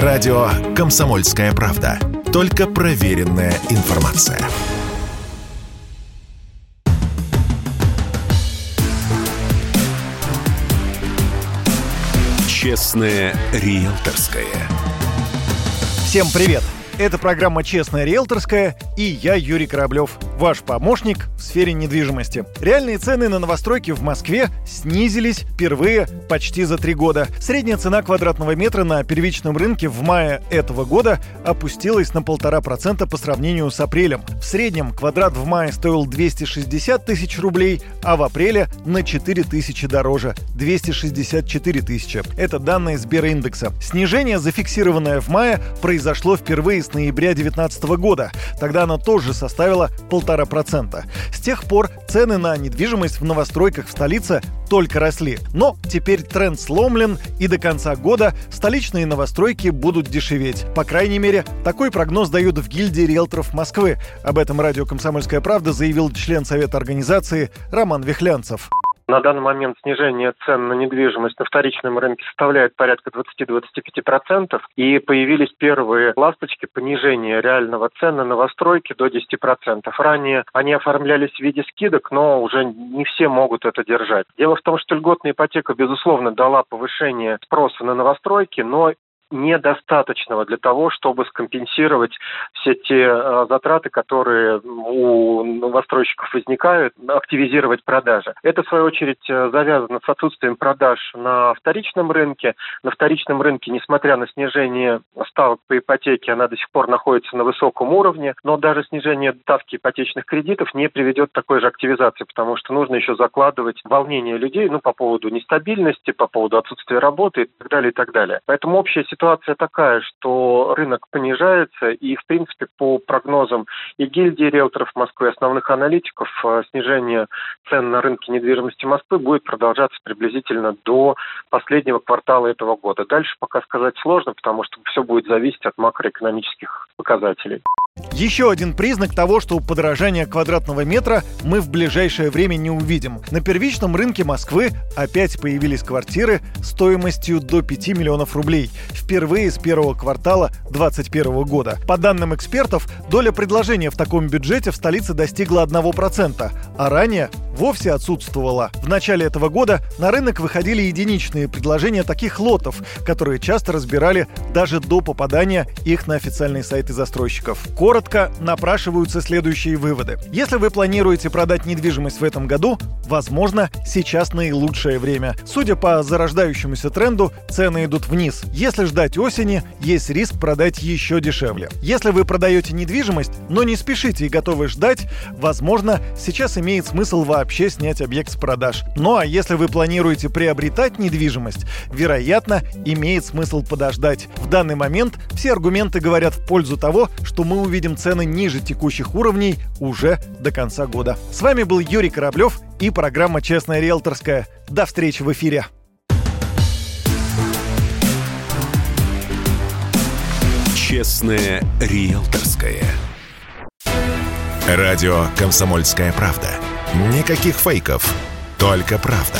Радио «Комсомольская правда». Только проверенная информация. Честное риэлторское. Всем привет! Это программа «Честная риэлторская» и я, Юрий Кораблев, ваш помощник в сфере недвижимости. Реальные цены на новостройки в Москве снизились впервые почти за три года. Средняя цена квадратного метра на первичном рынке в мае этого года опустилась на полтора процента по сравнению с апрелем. В среднем квадрат в мае стоил 260 тысяч рублей, а в апреле на 4 тысячи дороже – 264 тысячи. Это данные Сбериндекса. Снижение, зафиксированное в мае, произошло впервые с ноября 2019 года. Тогда оно тоже полтора процента. С тех пор цены на недвижимость в новостройках в столице только росли. Но теперь тренд сломлен, и до конца года столичные новостройки будут дешеветь. По крайней мере, такой прогноз дают в гильдии риэлторов Москвы. Об этом радио «Комсомольская правда» заявил член Совета организации Роман Вихлянцев. На данный момент снижение цен на недвижимость на вторичном рынке составляет порядка 20-25%, и появились первые ласточки понижения реального цен на новостройки до 10%. Ранее они оформлялись в виде скидок, но уже не все могут это держать. Дело в том, что льготная ипотека, безусловно, дала повышение спроса на новостройки, но недостаточного для того, чтобы скомпенсировать все те э, затраты, которые у новостройщиков возникают, активизировать продажи. Это, в свою очередь, э, завязано с отсутствием продаж на вторичном рынке. На вторичном рынке, несмотря на снижение ставок по ипотеке, она до сих пор находится на высоком уровне, но даже снижение ставки ипотечных кредитов не приведет к такой же активизации, потому что нужно еще закладывать волнение людей ну, по поводу нестабильности, по поводу отсутствия работы и так далее, и так далее. Поэтому общая ситуация ситуация такая, что рынок понижается, и, в принципе, по прогнозам и гильдии риэлторов Москвы, и основных аналитиков, э, снижение цен на рынке недвижимости Москвы будет продолжаться приблизительно до последнего квартала этого года. Дальше пока сказать сложно, потому что все будет зависеть от макроэкономических показателей. Еще один признак того, что подорожание квадратного метра мы в ближайшее время не увидим. На первичном рынке Москвы опять появились квартиры стоимостью до 5 миллионов рублей. Впервые с первого квартала 2021 года. По данным экспертов, доля предложения в таком бюджете в столице достигла 1%, а ранее вовсе отсутствовала. В начале этого года на рынок выходили единичные предложения таких лотов, которые часто разбирали даже до попадания их на официальные сайты застройщиков. Коротко напрашиваются следующие выводы. Если вы планируете продать недвижимость в этом году, возможно, сейчас наилучшее время. Судя по зарождающемуся тренду, цены идут вниз. Если ждать осени, есть риск продать еще дешевле. Если вы продаете недвижимость, но не спешите и готовы ждать, возможно, сейчас имеет смысл вообще снять объект с продаж. Ну а если вы планируете приобретать недвижимость, вероятно, имеет смысл подождать. В данный момент все аргументы говорят в пользу того, что мы увидим цены ниже текущих уровней уже до конца года. С вами был Юрий Кораблев и программа «Честная риэлторская». До встречи в эфире. Честная риэлторская. Радио «Комсомольская правда». Никаких фейков, только правда.